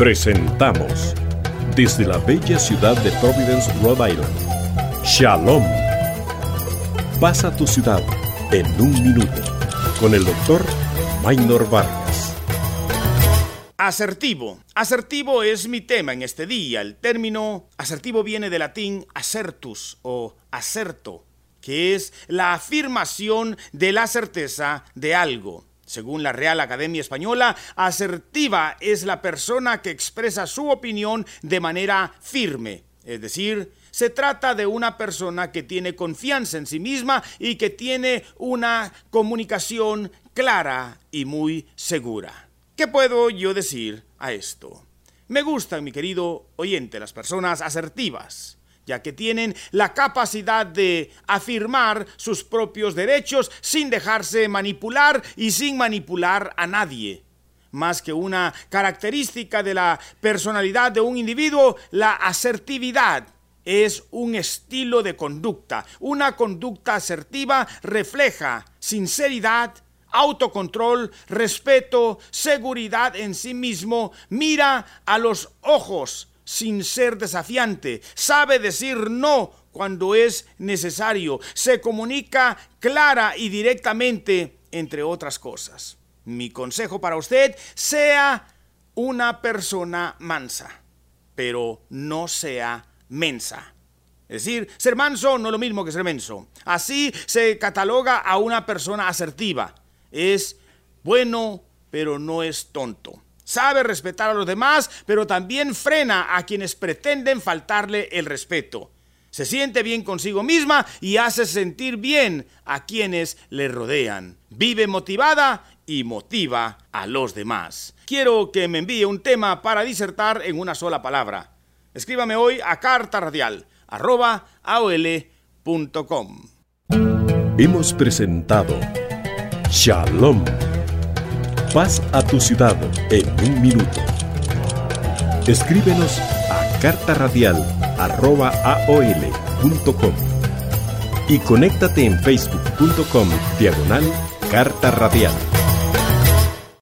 Presentamos desde la bella ciudad de Providence, Rhode Island. Shalom. Pasa tu ciudad en un minuto con el doctor Maynor Vargas. Asertivo. Asertivo es mi tema en este día. El término asertivo viene del latín acertus o acerto, que es la afirmación de la certeza de algo. Según la Real Academia Española, asertiva es la persona que expresa su opinión de manera firme, es decir, se trata de una persona que tiene confianza en sí misma y que tiene una comunicación clara y muy segura. ¿Qué puedo yo decir a esto? Me gustan, mi querido oyente, las personas asertivas ya que tienen la capacidad de afirmar sus propios derechos sin dejarse manipular y sin manipular a nadie. Más que una característica de la personalidad de un individuo, la asertividad es un estilo de conducta. Una conducta asertiva refleja sinceridad, autocontrol, respeto, seguridad en sí mismo, mira a los ojos sin ser desafiante, sabe decir no cuando es necesario, se comunica clara y directamente, entre otras cosas. Mi consejo para usted, sea una persona mansa, pero no sea mensa. Es decir, ser manso no es lo mismo que ser menso. Así se cataloga a una persona asertiva. Es bueno, pero no es tonto sabe respetar a los demás, pero también frena a quienes pretenden faltarle el respeto. Se siente bien consigo misma y hace sentir bien a quienes le rodean. Vive motivada y motiva a los demás. Quiero que me envíe un tema para disertar en una sola palabra. Escríbame hoy a carta radial aol.com. Hemos presentado Shalom Paz a tu ciudad en un minuto. Escríbenos a carta radial y conéctate en facebook.com diagonal carta radial.